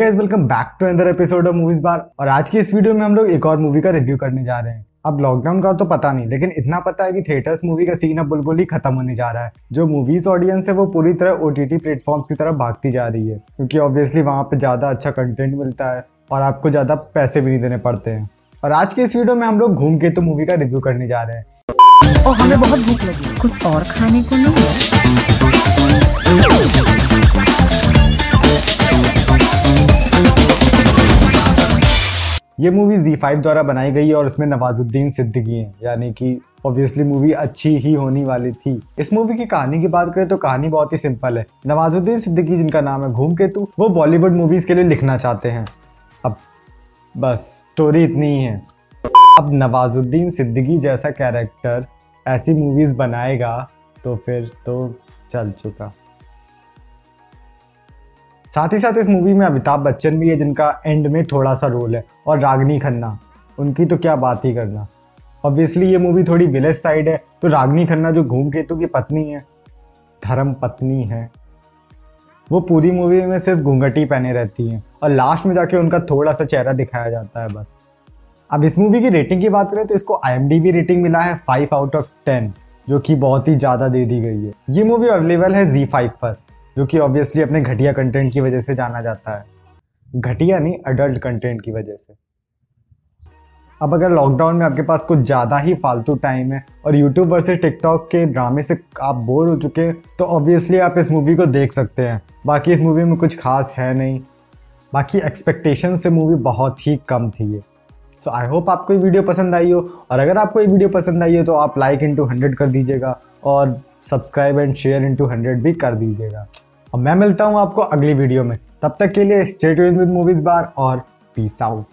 Guys welcome back to another episode of movies बार और आज की इस वीडियो में हम लोग एक और मूवी का रिव्यू करने जा रहे हैं। अब लॉकडाउन का तो पता नहीं, लेकिन इतना पता है कि थिएटर्स मूवी का सीन अब बिल्कुल ही खत्म होने जा रहा है। जो मूवीज़ ऑडियंस है, वो पूरी तरह ओ टी प्लेटफॉर्म्स की तरफ़ भागती जा रही है। क्योंकि ऑब्वियसली वहाँ पे ज़्यादा अच्छा कंटेंट मिलता है और आपको ज़्यादा पैसे भी नहीं देने पड़ते हैं। और आज के इस वीडियो में हम लोग घूम के तो मूवी का रिव्यू करने जा रहे हैं। और हमें बहुत भूख लगी। कुछ और खाने को नहीं ये मूवी जी फाइव द्वारा बनाई गई है और इसमें नवाजुद्दीन सिद्दीकी हैं। यानी कि ऑब्वियसली मूवी अच्छी ही होने वाली थी। इस मूवी की कहानी की बात करें तो कहानी बहुत ही सिंपल है। नवाजुद्दीन सिद्दीकी जिनका नाम है घूम केतु वो बॉलीवुड मूवीज़ के लिए लिखना चाहते हैं। अब बस स्टोरी इतनी ही है। अब नवाजुद्दीन सिद्दीकी जैसा कैरेक्टर ऐसी मूवीज़ बनाएगा तो फिर तो चल चुका। साथ ही साथ इस मूवी में अमिताभ बच्चन भी है, जिनका एंड में थोड़ा सा रोल है, और रागनी खन्ना। उनकी तो क्या बात ही करना। ऑब्वियसली ये मूवी थोड़ी विलेज साइड है तो रागनी खन्ना जो घूम केतु की पत्नी है, धर्म पत्नी है, वो पूरी मूवी में सिर्फ़ घूंघटी पहने रहती हैं, और लास्ट में जाके उनका थोड़ा सा चेहरा दिखाया जाता है बस। अब इस मूवी की रेटिंग की बात करें तो इसको आई रेटिंग मिला है फाइव आउट ऑफ़ टेन जो कि बहुत ही ज़्यादा दे दी गई है। ये मूवी अवेलेबल है जी फाइव पर। जो कि ऑब्वियसली अपने घटिया कंटेंट की वजह से जाना जाता है। घटिया नहीं अडल्ट कंटेंट की वजह से। अब अगर लॉकडाउन में आपके पास कुछ ज़्यादा ही फालतू टाइम है और यूट्यूब वर्सेस टिकटॉक के ड्रामे से आप बोर हो चुके हैं तो ऑब्वियसली आप इस मूवी को देख सकते हैं। बाकी इस मूवी में कुछ खास है नहीं। बाकी एक्सपेक्टेशन से मूवी बहुत ही कम थी ये। सो आई होप आपको ये वीडियो पसंद आई हो। और अगर आपको ये वीडियो पसंद आई हो तो आप लाइक इंटू हंड्रेड कर दीजिएगा और subscribe and share into hundred भी कर दीजिएगा। और मैं मिलता हूँ आपको अगली वीडियो में। तब तक के लिए स्टेट विद मूवीज़ बार और पीस आउट